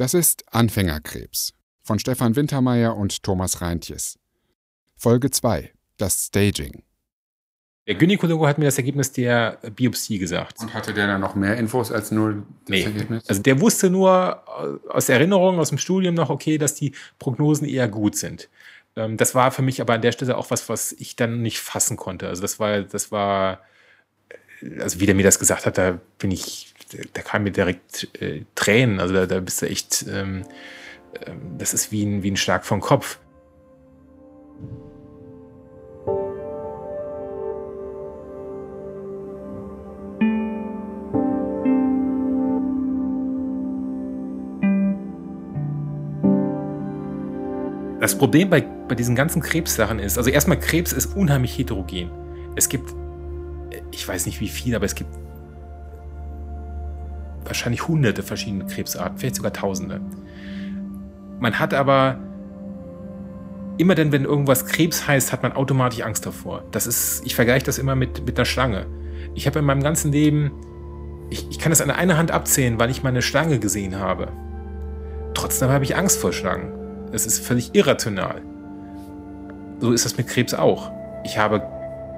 Das ist Anfängerkrebs von Stefan Wintermeyer und Thomas Reintjes. Folge 2. Das Staging. Der Gynäkologe hat mir das Ergebnis der Biopsie gesagt. Und hatte der dann noch mehr Infos als nur das nee. Ergebnis? Also der wusste nur aus Erinnerung, aus dem Studium noch, okay, dass die Prognosen eher gut sind. Ähm, das war für mich aber an der Stelle auch was, was ich dann nicht fassen konnte. Also das war, das war, also wie der mir das gesagt hat, da bin ich, da kam mir direkt äh, Tränen. Also da, da bist du echt, ähm, äh, das ist wie ein, wie ein Schlag vom Kopf. Das Problem bei, bei diesen ganzen Krebssachen ist, also erstmal Krebs ist unheimlich heterogen. Es gibt, ich weiß nicht wie viel, aber es gibt wahrscheinlich hunderte verschiedene Krebsarten, vielleicht sogar tausende. Man hat aber immer denn, wenn irgendwas Krebs heißt, hat man automatisch Angst davor. Das ist, ich vergleiche das immer mit, mit einer Schlange. Ich habe in meinem ganzen Leben, ich, ich kann das an einer Hand abzählen, weil ich mal eine Schlange gesehen habe. Trotzdem habe ich Angst vor Schlangen. Es ist völlig irrational. So ist das mit Krebs auch. Ich habe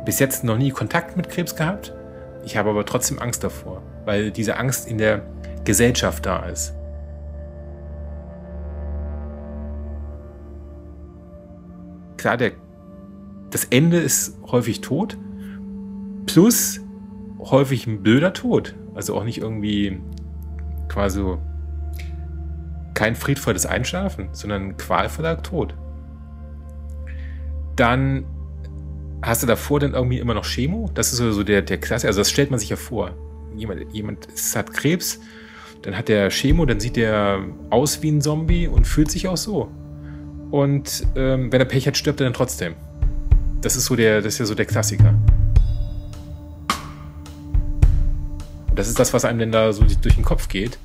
bis jetzt noch nie Kontakt mit Krebs gehabt. Ich habe aber trotzdem Angst davor, weil diese Angst in der Gesellschaft da ist. Klar, der, das Ende ist häufig tot, plus häufig ein blöder Tod. Also auch nicht irgendwie quasi kein friedvolles Einschlafen, sondern qualvoller Tod. Dann hast du davor dann irgendwie immer noch Chemo. Das ist so der, der Klasse. Also das stellt man sich ja vor. Jemand, jemand hat Krebs, dann hat der Chemo, dann sieht der aus wie ein Zombie und fühlt sich auch so. Und ähm, wenn er Pech hat, stirbt er dann trotzdem. Das ist so der, das ist ja so der Klassiker. Und das ist das, was einem denn da so durch den Kopf geht.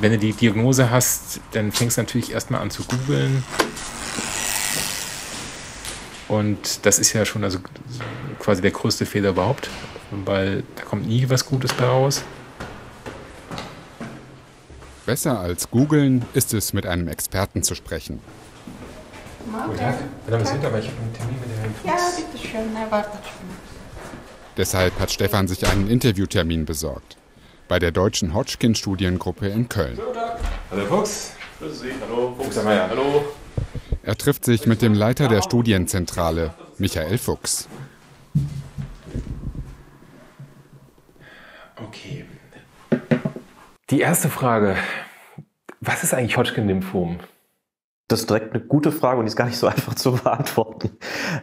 Wenn du die Diagnose hast, dann fängst du natürlich erstmal an zu googeln. Und das ist ja schon also quasi der größte Fehler überhaupt, weil da kommt nie was Gutes bei raus. Besser als googeln ist es, mit einem Experten zu sprechen. Guten Tag, mein Name aber ich habe einen Termin mit Herrn Fuchs. Ja, bitteschön, er wartet schon. Deshalb hat Stefan sich einen Interviewtermin besorgt bei der Deutschen Hodgkin-Studiengruppe in Köln. Hallo Fuchs. Grüße Sie. Hallo Fuchs. Hallo. Er trifft sich mit dem Leiter der Studienzentrale, Michael Fuchs. Okay. Die erste Frage. Was ist eigentlich Hodgkin-Lymphom? Das ist direkt eine gute Frage und die ist gar nicht so einfach zu beantworten.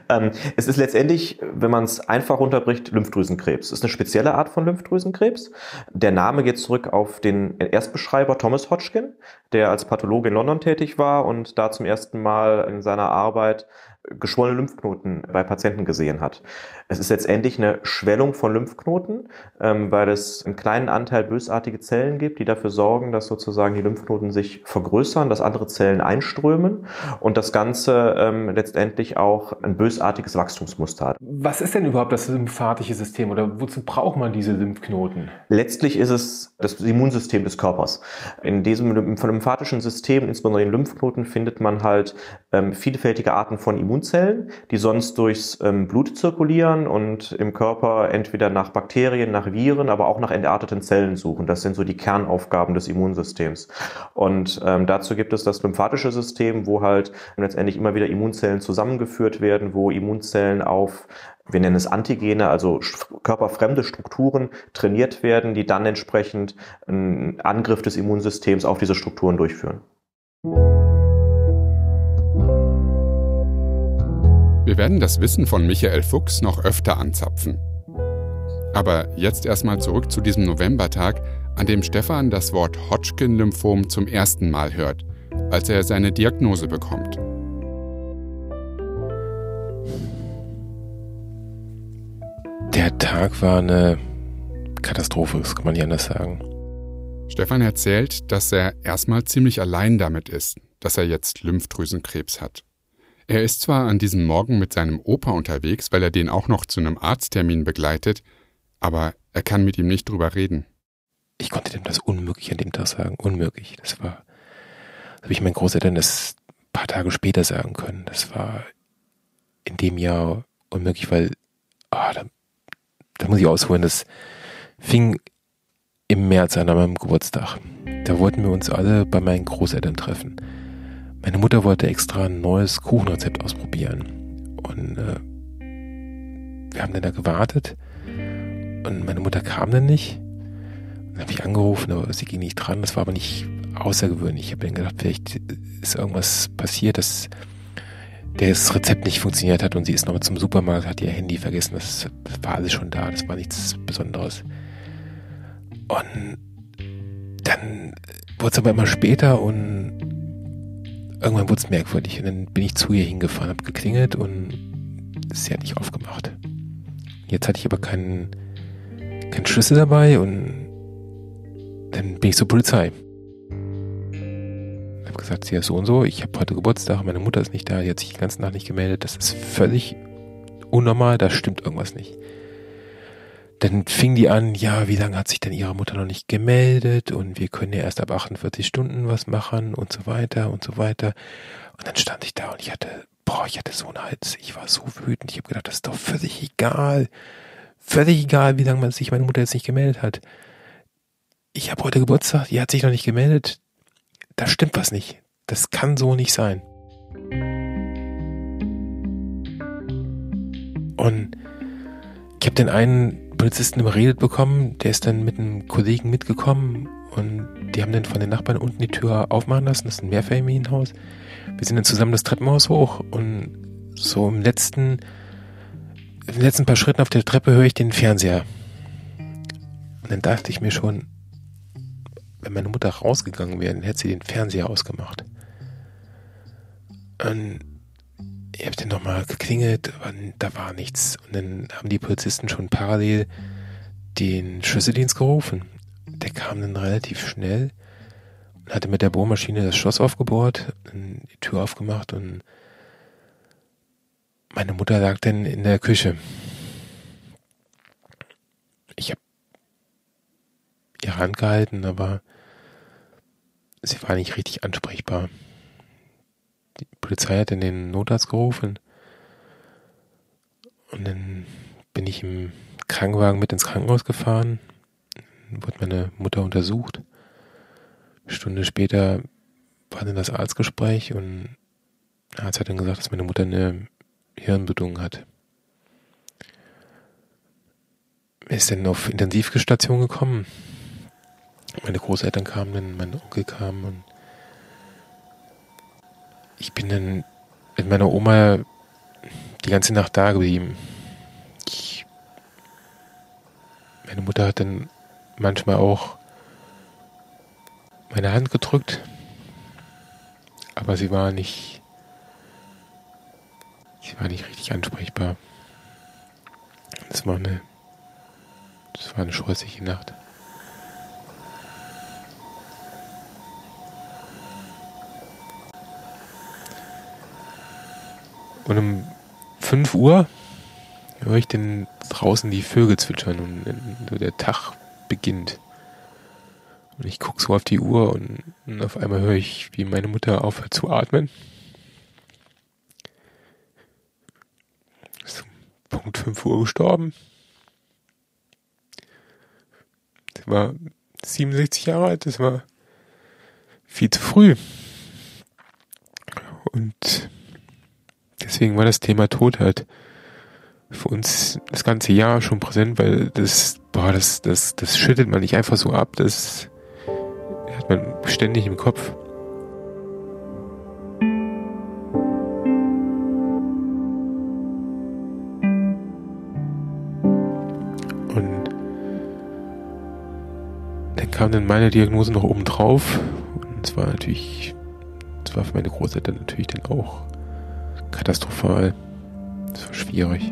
Ähm, es ist letztendlich, wenn man es einfach runterbricht, Lymphdrüsenkrebs. Es ist eine spezielle Art von Lymphdrüsenkrebs. Der Name geht zurück auf den Erstbeschreiber Thomas Hodgkin, der als Pathologe in London tätig war und da zum ersten Mal in seiner Arbeit geschwollene Lymphknoten bei Patienten gesehen hat. Es ist letztendlich eine Schwellung von Lymphknoten, ähm, weil es einen kleinen Anteil bösartige Zellen gibt, die dafür sorgen, dass sozusagen die Lymphknoten sich vergrößern, dass andere Zellen einströmen und das Ganze ähm, letztendlich auch ein bösartiges Wachstumsmuster hat. Was ist denn überhaupt das lymphatische System oder wozu braucht man diese Lymphknoten? Letztlich ist es das Immunsystem des Körpers. In diesem lymphatischen System, insbesondere in Lymphknoten, findet man halt ähm, vielfältige Arten von Immunsystem Immunzellen, die sonst durchs ähm, Blut zirkulieren und im Körper entweder nach Bakterien, nach Viren, aber auch nach entarteten Zellen suchen. Das sind so die Kernaufgaben des Immunsystems. Und ähm, dazu gibt es das lymphatische System, wo halt letztendlich immer wieder Immunzellen zusammengeführt werden, wo Immunzellen auf wir nennen es Antigene, also körperfremde Strukturen trainiert werden, die dann entsprechend einen Angriff des Immunsystems auf diese Strukturen durchführen. Wir werden das Wissen von Michael Fuchs noch öfter anzapfen. Aber jetzt erstmal zurück zu diesem Novembertag, an dem Stefan das Wort Hodgkin-Lymphom zum ersten Mal hört, als er seine Diagnose bekommt. Der Tag war eine Katastrophe, das kann man nicht anders sagen. Stefan erzählt, dass er erstmal ziemlich allein damit ist, dass er jetzt Lymphdrüsenkrebs hat. Er ist zwar an diesem Morgen mit seinem Opa unterwegs, weil er den auch noch zu einem Arzttermin begleitet, aber er kann mit ihm nicht drüber reden. Ich konnte dem das unmöglich an dem Tag sagen. Unmöglich. Das war, das habe ich meinen Großeltern das ein paar Tage später sagen können. Das war in dem Jahr unmöglich, weil, ah, da, da muss ich ausholen, das fing im März an, an meinem Geburtstag. Da wollten wir uns alle bei meinen Großeltern treffen. Meine Mutter wollte extra ein neues Kuchenrezept ausprobieren. Und äh, wir haben dann da gewartet. Und meine Mutter kam dann nicht. Dann habe ich angerufen, aber sie ging nicht dran. Das war aber nicht außergewöhnlich. Ich habe dann gedacht, vielleicht ist irgendwas passiert, dass das Rezept nicht funktioniert hat und sie ist nochmal zum Supermarkt, hat ihr Handy vergessen. Das, war alles schon da. Das war nichts Besonderes. Und dann wurde es aber immer später und irgendwann wurde es merkwürdig. Und dann bin ich zu ihr hingefahren, habe geklingelt und sie hat nicht aufgemacht. Jetzt hatte ich aber keinen, keinen Schlüssel dabei und dann bin ich zur Polizei. Ich habe gesagt, sie ist so und so, ich habe heute Geburtstag, meine Mutter ist nicht da, die hat sich die ganze Nacht nicht gemeldet. Das ist völlig unnormal, da stimmt irgendwas nicht. Dann fing die an, ja, wie lange hat sich denn ihre Mutter noch nicht gemeldet und wir können ja erst ab 48 Stunden was machen und so weiter und so weiter. Und dann stand ich da und ich hatte, boah, ich hatte so einen Hals. Ich war so wütend. Ich habe gedacht, das ist doch völlig egal. Völlig egal, wie lange sich meine Mutter jetzt nicht gemeldet hat. Ich habe heute Geburtstag, die hat sich noch nicht gemeldet. Da stimmt was nicht. Das kann so nicht sein. Und ich habe den einen Polizisten überredet bekommen, der ist dann mit einem Kollegen mitgekommen und die haben dann von den Nachbarn unten die Tür aufmachen lassen, das ist ein Mehrfamilienhaus. Wir sind dann zusammen das Treppenhaus hoch und so im letzten, den letzten paar Schritten auf der Treppe höre ich den Fernseher. Und dann dachte ich mir schon, wenn meine Mutter rausgegangen wäre, dann hätte sie den Fernseher ausgemacht. Und ich habe dann nochmal geklingelt, aber da war nichts. Und dann haben die Polizisten schon parallel den Schlüsseldienst gerufen. Der kam dann relativ schnell und hatte mit der Bohrmaschine das Schloss aufgebohrt, die Tür aufgemacht und meine Mutter lag dann in der Küche. Ich habe ihre Hand gehalten, aber sie war nicht richtig ansprechbar. Polizei hat in den Notarzt gerufen. Und dann bin ich im Krankenwagen mit ins Krankenhaus gefahren. Dann wurde meine Mutter untersucht. Eine Stunde später war dann das Arztgespräch und der Arzt hat dann gesagt, dass meine Mutter eine Hirnblutung hat. Ist dann auf Intensivstation gekommen. Meine Großeltern kamen dann, mein Onkel kam und ich bin dann mit meiner Oma die ganze Nacht da geblieben. Ich, meine Mutter hat dann manchmal auch meine Hand gedrückt, aber sie war nicht, sie war nicht richtig ansprechbar. Das war eine, das war eine scheußliche Nacht. Und um 5 Uhr höre ich dann draußen die Vögel zwitschern und so der Tag beginnt. Und ich gucke so auf die Uhr und, und auf einmal höre ich, wie meine Mutter aufhört zu atmen. Ist um Punkt 5 Uhr gestorben. Sie war 67 Jahre alt, das war viel zu früh. Und Deswegen war das Thema Tod halt für uns das ganze Jahr schon präsent, weil das, boah, das, das, das schüttet man nicht einfach so ab, das hat man ständig im Kopf. Und dann kam dann meine Diagnose noch oben drauf und es war natürlich, es war für meine Großeltern natürlich dann auch katastrophal. War schwierig.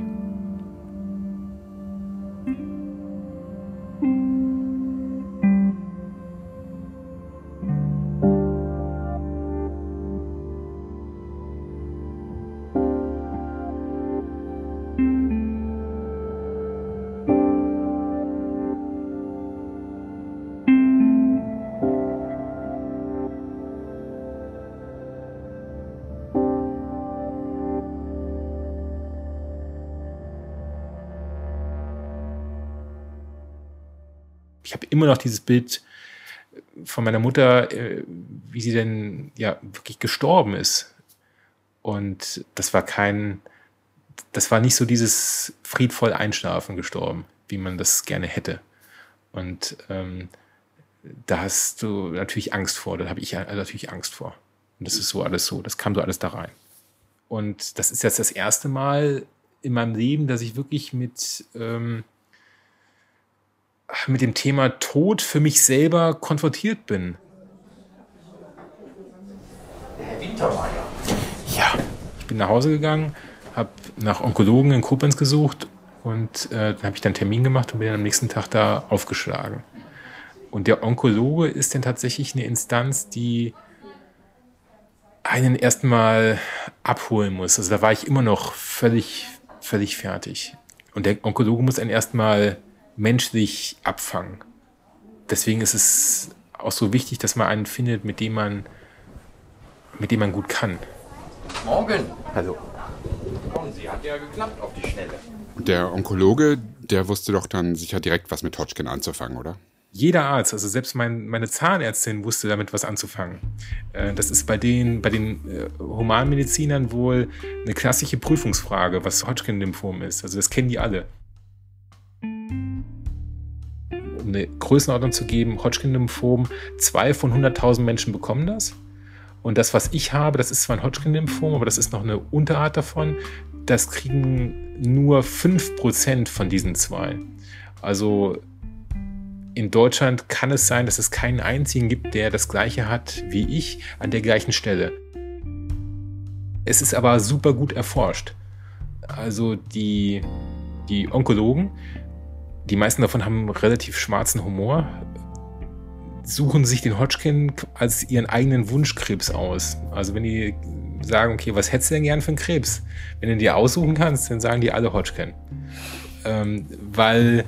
Habe immer noch dieses Bild von meiner Mutter, äh, wie sie denn ja wirklich gestorben ist. Und das war kein, das war nicht so dieses friedvoll Einschlafen gestorben, wie man das gerne hätte. Und ähm, da hast du natürlich Angst vor, da habe ich natürlich Angst vor. Und das ist so alles so, das kam so alles da rein. Und das ist jetzt das erste Mal in meinem Leben, dass ich wirklich mit, ähm, mit dem Thema Tod für mich selber konfrontiert bin. Herr Wintermeyer. Ja, ich bin nach Hause gegangen, habe nach Onkologen in Koblenz gesucht und äh, dann habe ich dann einen Termin gemacht und bin dann am nächsten Tag da aufgeschlagen. Und der Onkologe ist dann tatsächlich eine Instanz, die einen erstmal abholen muss. Also da war ich immer noch völlig, völlig fertig. Und der Onkologe muss einen erstmal menschlich abfangen. Deswegen ist es auch so wichtig, dass man einen findet, mit dem man, mit dem man gut kann. Morgen. Hallo. Kommen Sie, hat ja geklappt auf die Schnelle. Der Onkologe, der wusste doch dann sicher direkt was mit Hodgkin anzufangen, oder? jeder Arzt, also selbst mein, meine Zahnärztin wusste damit was anzufangen. Äh, das ist bei den, bei den äh, Humanmedizinern wohl eine klassische Prüfungsfrage, was Hodgkin-Lymphom ist. Also das kennen die alle. Eine Größenordnung zu geben, Hodgkin-Lymphom, zwei von 100.000 Menschen bekommen das. Und das, was ich habe, das ist zwar ein Hodgkin-Lymphom, aber das ist noch eine Unterart davon. Das kriegen nur 5% von diesen zwei. Also in Deutschland kann es sein, dass es keinen einzigen gibt, der das gleiche hat wie ich an der gleichen Stelle. Es ist aber super gut erforscht. Also die, die Onkologen, die meisten davon haben relativ schwarzen Humor, suchen sich den Hodgkin als ihren eigenen Wunschkrebs aus. Also wenn die sagen, okay, was hättest du denn gern für einen Krebs? Wenn du dir aussuchen kannst, dann sagen die alle Hodgkin. Ähm, weil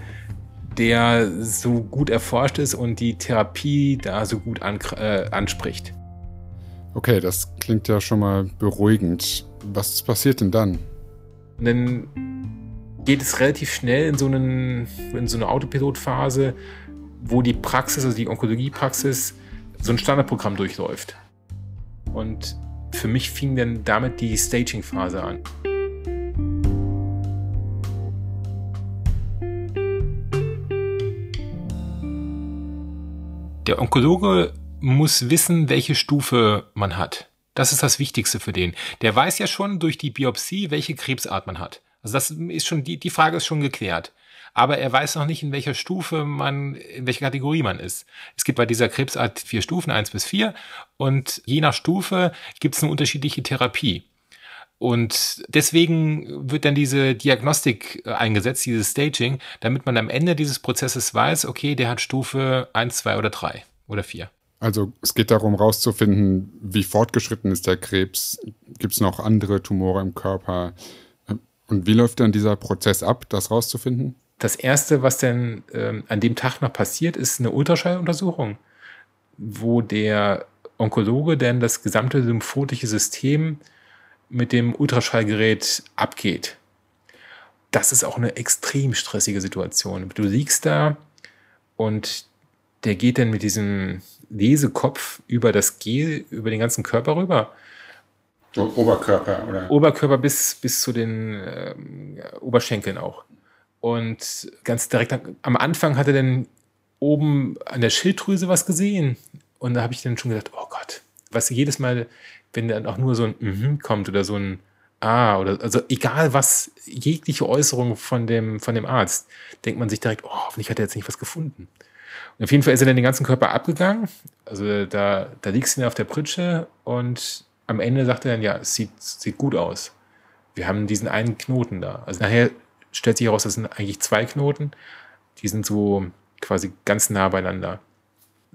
der so gut erforscht ist und die Therapie da so gut an, äh, anspricht. Okay, das klingt ja schon mal beruhigend. Was passiert denn dann? Und dann geht es relativ schnell in so, einen, in so eine Autopilotphase, wo die Praxis, also die Onkologiepraxis, so ein Standardprogramm durchläuft. Und für mich fing dann damit die Staging-Phase an. Der Onkologe muss wissen, welche Stufe man hat. Das ist das Wichtigste für den. Der weiß ja schon durch die Biopsie, welche Krebsart man hat. Also das ist schon, die, die Frage ist schon geklärt. Aber er weiß noch nicht, in welcher Stufe man, in welcher Kategorie man ist. Es gibt bei dieser Krebsart vier Stufen, eins bis vier. Und je nach Stufe gibt es eine unterschiedliche Therapie. Und deswegen wird dann diese Diagnostik äh, eingesetzt, dieses Staging, damit man am Ende dieses Prozesses weiß, okay, der hat Stufe 1, 2 oder 3 oder 4. Also es geht darum, rauszufinden, wie fortgeschritten ist der Krebs, gibt es noch andere Tumore im Körper und wie läuft dann dieser Prozess ab, das rauszufinden? Das Erste, was dann ähm, an dem Tag noch passiert, ist eine Ultraschalluntersuchung, wo der Onkologe dann das gesamte lymphotische System mit dem Ultraschallgerät abgeht. Das ist auch eine extrem stressige Situation. Du liegst da und der geht dann mit diesem Lesekopf über das Gel, über den ganzen Körper rüber. Oberkörper, oder? Oberkörper bis, bis zu den äh, Oberschenkeln auch. Und ganz direkt am Anfang hat er dann oben an der Schilddrüse was gesehen. Und da habe ich dann schon gedacht, oh Gott, was jedes Mal, wenn dann auch nur so ein mhm kommt oder so ein Ah oder also egal was, jegliche Äußerung von dem, von dem Arzt, denkt man sich direkt, oh, hoffentlich hat er jetzt nicht was gefunden. Und auf jeden Fall ist er dann den ganzen Körper abgegangen. Also da, da liegst du auf der Pritsche und am Ende sagt er dann, ja, es sieht, sieht gut aus. Wir haben diesen einen Knoten da. Also nachher stellt sich heraus, das sind eigentlich zwei Knoten. Die sind so quasi ganz nah beieinander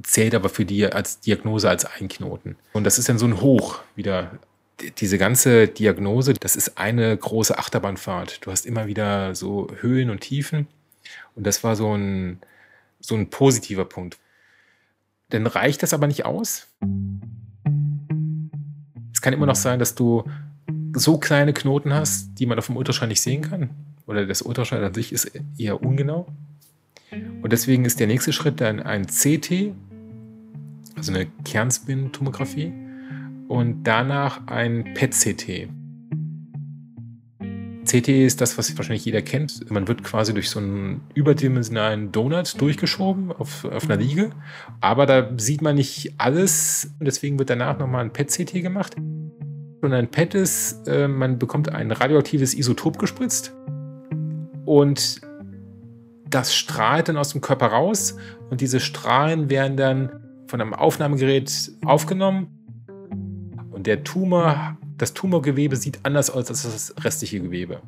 zählt aber für die als Diagnose als ein Knoten. Und das ist dann so ein Hoch wieder. Diese ganze Diagnose, das ist eine große Achterbahnfahrt. Du hast immer wieder so Höhen und Tiefen. Und das war so ein, so ein positiver Punkt. Dann reicht das aber nicht aus. Es kann immer noch sein, dass du so kleine Knoten hast, die man auf dem Ultraschall nicht sehen kann. Oder das Ultraschall an sich ist eher ungenau. Und deswegen ist der nächste Schritt dann ein CT, also eine Kernspintomographie, und danach ein PET-CT. CT ist das, was wahrscheinlich jeder kennt. Man wird quasi durch so einen überdimensionalen Donut durchgeschoben auf, auf einer Liege. Aber da sieht man nicht alles. Deswegen wird danach nochmal ein PET-CT gemacht. Und ein PET ist, äh, man bekommt ein radioaktives Isotop gespritzt. Und das strahlt dann aus dem Körper raus. Und diese Strahlen werden dann von einem Aufnahmegerät aufgenommen. Und der Tumor das Tumorgewebe sieht anders aus als das restliche Gewebe.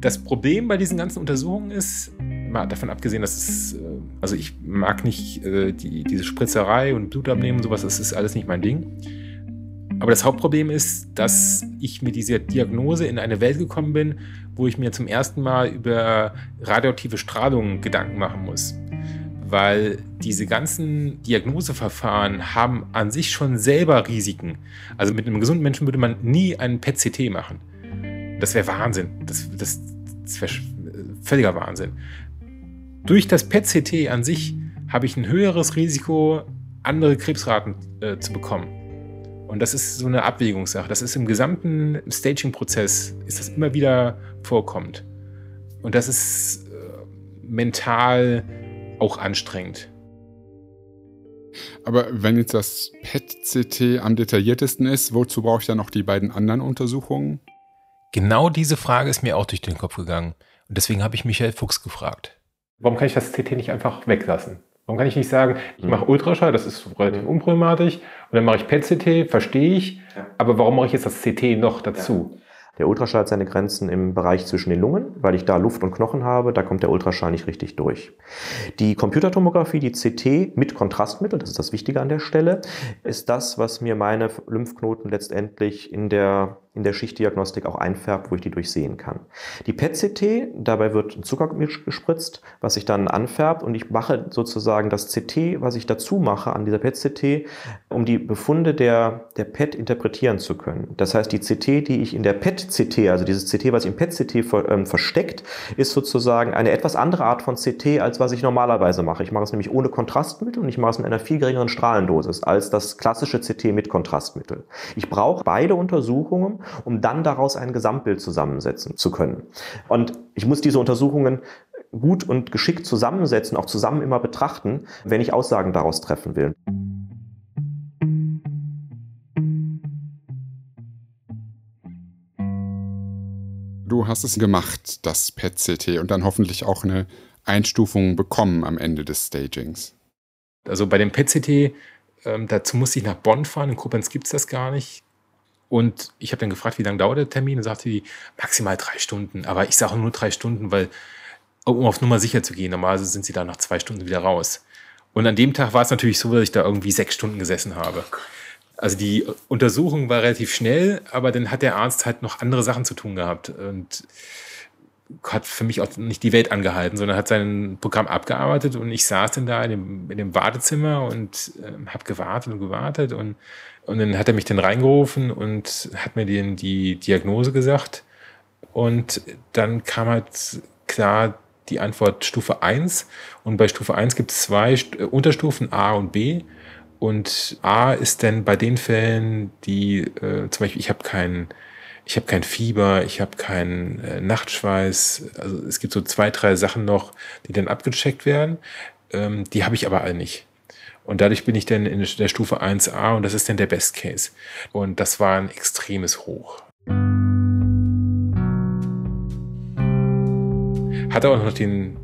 Das Problem bei diesen ganzen Untersuchungen ist, mal davon abgesehen, dass es, äh, also ich mag nicht äh, die, diese Spritzerei und Blutabnehmen und sowas, das ist alles nicht mein Ding. Aber das Hauptproblem ist, dass ich mit dieser Diagnose in eine Welt gekommen bin, wo ich mir zum ersten Mal über radioaktive Strahlung Gedanken machen muss weil diese ganzen Diagnoseverfahren haben an sich schon selber Risiken. Also mit einem gesunden Menschen würde man nie einen PET-CT machen. Das wäre Wahnsinn. Das, das, das wäre völliger Wahnsinn. Durch das PET-CT an sich habe ich ein höheres Risiko, andere Krebsraten äh, zu bekommen. Und das ist so eine Abwägungssache. Das ist im gesamten Staging-Prozess, ist das immer wieder vorkommt. Und das ist äh, mental auch anstrengend. Aber wenn jetzt das PET-CT am detailliertesten ist, wozu brauche ich dann noch die beiden anderen Untersuchungen? Genau diese Frage ist mir auch durch den Kopf gegangen. Und deswegen habe ich Michael Fuchs gefragt. Warum kann ich das CT nicht einfach weglassen? Warum kann ich nicht sagen, ich mache Ultraschall, das ist relativ unproblematisch, und dann mache ich PET-CT, verstehe ich, aber warum mache ich jetzt das CT noch dazu? Der Ultraschall hat seine Grenzen im Bereich zwischen den Lungen, weil ich da Luft und Knochen habe, da kommt der Ultraschall nicht richtig durch. Die Computertomographie, die CT mit Kontrastmittel, das ist das Wichtige an der Stelle, ist das, was mir meine Lymphknoten letztendlich in der in der Schichtdiagnostik auch einfärbt, wo ich die durchsehen kann. Die PET-CT, dabei wird ein Zuckergemisch gespritzt, was sich dann anfärbt und ich mache sozusagen das CT, was ich dazu mache an dieser PET-CT, um die Befunde der, der PET interpretieren zu können. Das heißt, die CT, die ich in der PET-CT, also dieses CT, was im PET-CT ver, ähm, versteckt, ist sozusagen eine etwas andere Art von CT, als was ich normalerweise mache. Ich mache es nämlich ohne Kontrastmittel und ich mache es mit einer viel geringeren Strahlendosis als das klassische CT mit Kontrastmittel. Ich brauche beide Untersuchungen, um dann daraus ein Gesamtbild zusammensetzen zu können. Und ich muss diese Untersuchungen gut und geschickt zusammensetzen, auch zusammen immer betrachten, wenn ich Aussagen daraus treffen will. Du hast es gemacht, das PET-CT, und dann hoffentlich auch eine Einstufung bekommen am Ende des Stagings. Also bei dem PET-CT, ähm, dazu musste ich nach Bonn fahren. In Koblenz gibt es das gar nicht. Und ich habe dann gefragt, wie lange dauert der Termin? Und sagte die, maximal drei Stunden. Aber ich sage nur drei Stunden, weil, um auf Nummer sicher zu gehen, normalerweise sind sie da nach zwei Stunden wieder raus. Und an dem Tag war es natürlich so, dass ich da irgendwie sechs Stunden gesessen habe. Also die Untersuchung war relativ schnell, aber dann hat der Arzt halt noch andere Sachen zu tun gehabt. Und hat für mich auch nicht die Welt angehalten, sondern hat sein Programm abgearbeitet und ich saß dann da in dem, in dem Wartezimmer und äh, habe gewartet und gewartet und, und dann hat er mich dann reingerufen und hat mir den, die Diagnose gesagt und dann kam halt klar die Antwort Stufe 1 und bei Stufe 1 gibt es zwei äh, Unterstufen A und B und A ist dann bei den Fällen, die äh, zum Beispiel ich habe keinen ich habe kein Fieber, ich habe keinen äh, Nachtschweiß. Also es gibt so zwei, drei Sachen noch, die dann abgecheckt werden. Ähm, die habe ich aber alle nicht. Und dadurch bin ich dann in der Stufe 1a und das ist dann der Best Case. Und das war ein extremes Hoch. Hat auch noch den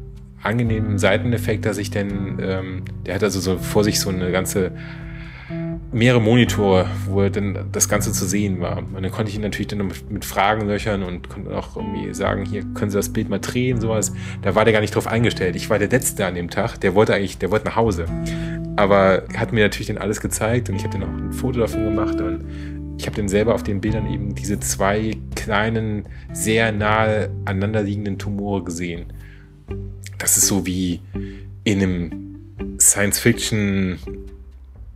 angenehmen Seiteneffekt, dass ich dann, ähm, der hat also so vor sich so eine ganze mehrere Monitore, wo dann das Ganze zu sehen war. Und dann konnte ich ihn natürlich dann mit Fragen löchern und konnte auch irgendwie sagen, hier können Sie das Bild mal drehen, sowas. Da war der gar nicht drauf eingestellt. Ich war der Letzte an dem Tag, der wollte eigentlich, der wollte nach Hause. Aber hat mir natürlich dann alles gezeigt und ich habe dann auch ein Foto davon gemacht und ich habe dann selber auf den Bildern eben diese zwei kleinen, sehr nahe aneinanderliegenden Tumore gesehen. Das ist so wie in einem Science-Fiction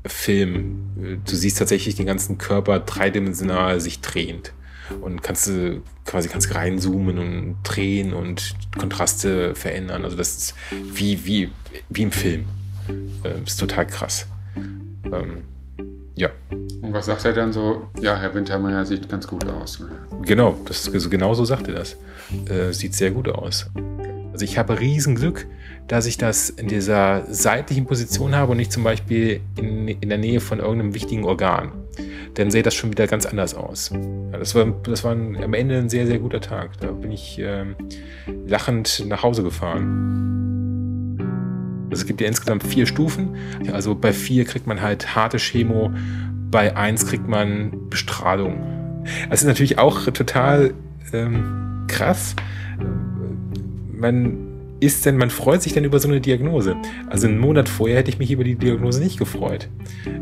Film. Du siehst tatsächlich den ganzen Körper dreidimensional sich drehend. und kannst du quasi kannst reinzoomen und drehen und Kontraste verändern. Also das ist wie, wie, wie im Film. Ähm, ist total krass. Ähm, ja. Und was sagt er dann so? Ja, Herr Wintermeyer sieht ganz gut aus. Genau, das, also genau so sagt er das. Äh, sieht sehr gut aus. Also ich habe Riesenglück, dass ich das in dieser seitlichen Position habe und nicht zum Beispiel in, in der Nähe von irgendeinem wichtigen Organ. Dann sähe das schon wieder ganz anders aus. Ja, das, war, das war ein, am Ende ein sehr, sehr guter Tag. Da bin ich ähm, lachend nach Hause gefahren. Also es gibt ja insgesamt vier Stufen. Also bei vier kriegt man halt harte Chemo, bei eins kriegt man Bestrahlung. Das ist natürlich auch total ähm, krass. Man ist denn, man freut sich dann über so eine Diagnose. Also einen Monat vorher hätte ich mich über die Diagnose nicht gefreut.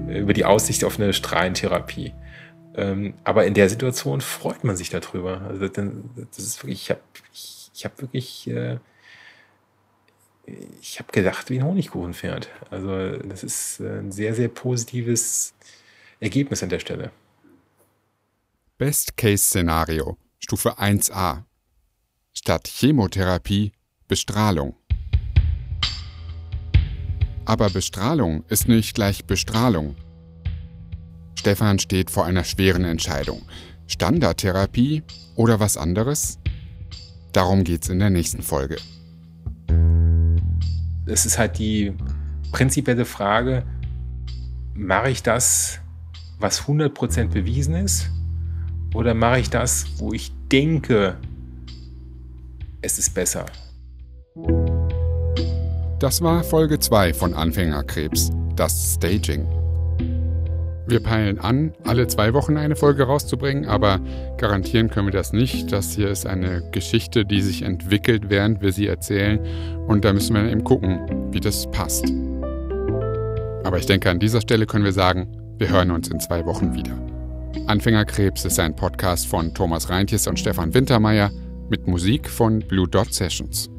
Über die Aussicht auf eine Strahlentherapie. Ähm, aber in der Situation freut man sich darüber. Also das ist wirklich, ich habe ich, ich hab wirklich äh, ich habe gedacht, wie ein Honigkuchenpferd. Also das ist äh, ein sehr, sehr positives Ergebnis an der Stelle. Best-Case-Szenario, Stufe 1a. Statt Chemotherapie Bestrahlung. Aber Bestrahlung ist nicht gleich Bestrahlung. Stefan steht vor einer schweren Entscheidung. Standardtherapie oder was anderes? Darum geht's in der nächsten Folge es ist halt die prinzipielle Frage, mache ich das, was 100% bewiesen ist? Oder mache ich das, wo ich denke, es ist besser? Das war Folge 2 von Anfängerkrebs, das Staging. Wir peilen an, alle zwei Wochen eine Folge rauszubringen, aber garantieren können wir das nicht. Das hier ist eine Geschichte, die sich entwickelt, während wir sie erzählen. Und da müssen wir eben gucken, wie das passt. Aber ich denke, an dieser Stelle können wir sagen, wir hören uns in zwei Wochen wieder. Anfängerkrebs ist ein Podcast von Thomas Reintjes und Stefan Wintermeyer mit Musik von Blue Dot Sessions.